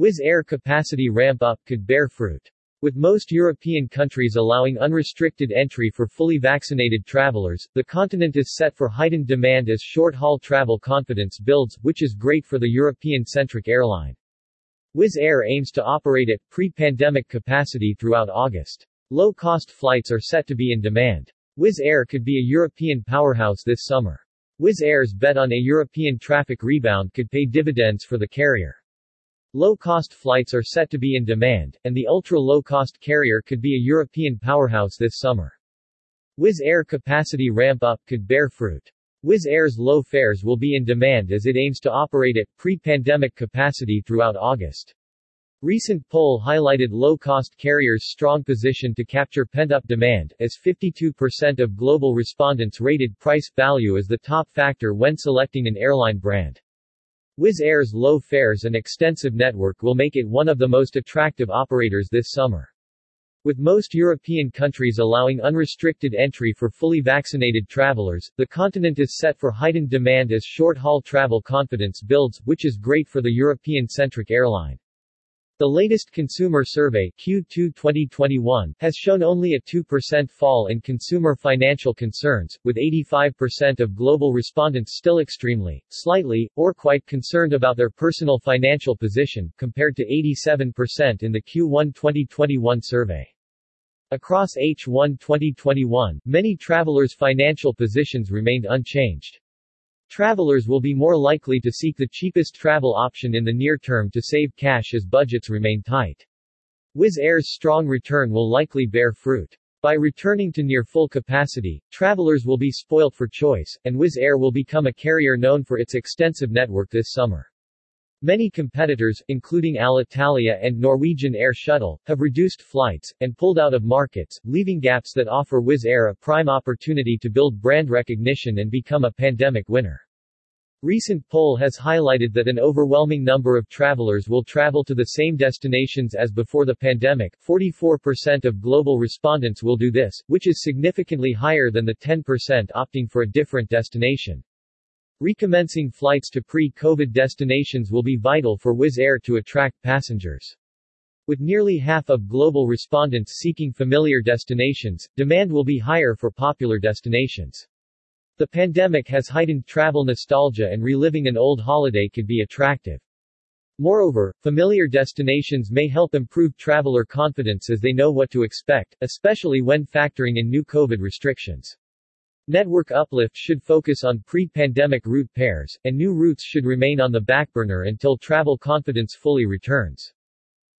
Wizz Air capacity ramp-up could bear fruit. With most European countries allowing unrestricted entry for fully vaccinated travelers, the continent is set for heightened demand as short-haul travel confidence builds, which is great for the European-centric airline. Wizz Air aims to operate at pre-pandemic capacity throughout August. Low-cost flights are set to be in demand. Wizz Air could be a European powerhouse this summer. Wizz Air's bet on a European traffic rebound could pay dividends for the carrier. Low-cost flights are set to be in demand, and the ultra-low-cost carrier could be a European powerhouse this summer. Wizz Air capacity ramp-up could bear fruit. Wizz Air's low fares will be in demand as it aims to operate at pre-pandemic capacity throughout August. Recent poll highlighted low-cost carriers' strong position to capture pent-up demand, as 52% of global respondents rated price value as the top factor when selecting an airline brand. Wizz Air's low fares and extensive network will make it one of the most attractive operators this summer. With most European countries allowing unrestricted entry for fully vaccinated travelers, the continent is set for heightened demand as short-haul travel confidence builds, which is great for the European-centric airline. The latest consumer survey Q2 2021 has shown only a 2% fall in consumer financial concerns, with 85% of global respondents still extremely, slightly, or quite concerned about their personal financial position, compared to 87% in the Q1 2021 survey. Across H1 2021, many travelers' financial positions remained unchanged. Travelers will be more likely to seek the cheapest travel option in the near term to save cash as budgets remain tight. Wizz Air's strong return will likely bear fruit. By returning to near full capacity, travelers will be spoilt for choice, and Wizz Air will become a carrier known for its extensive network this summer. Many competitors, including Alitalia and Norwegian Air Shuttle, have reduced flights, and pulled out of markets, leaving gaps that offer Wizz Air a prime opportunity to build brand recognition and become a pandemic winner. Recent poll has highlighted that an overwhelming number of travelers will travel to the same destinations as before the pandemic. 44% of global respondents will do this, which is significantly higher than the 10% opting for a different destination. Recommencing flights to pre-COVID destinations will be vital for Wizz Air to attract passengers. With nearly half of global respondents seeking familiar destinations, demand will be higher for popular destinations. The pandemic has heightened travel nostalgia and reliving an old holiday could be attractive. Moreover, familiar destinations may help improve traveler confidence as they know what to expect, especially when factoring in new COVID restrictions. Network uplift should focus on pre-pandemic route pairs, and new routes should remain on the backburner until travel confidence fully returns.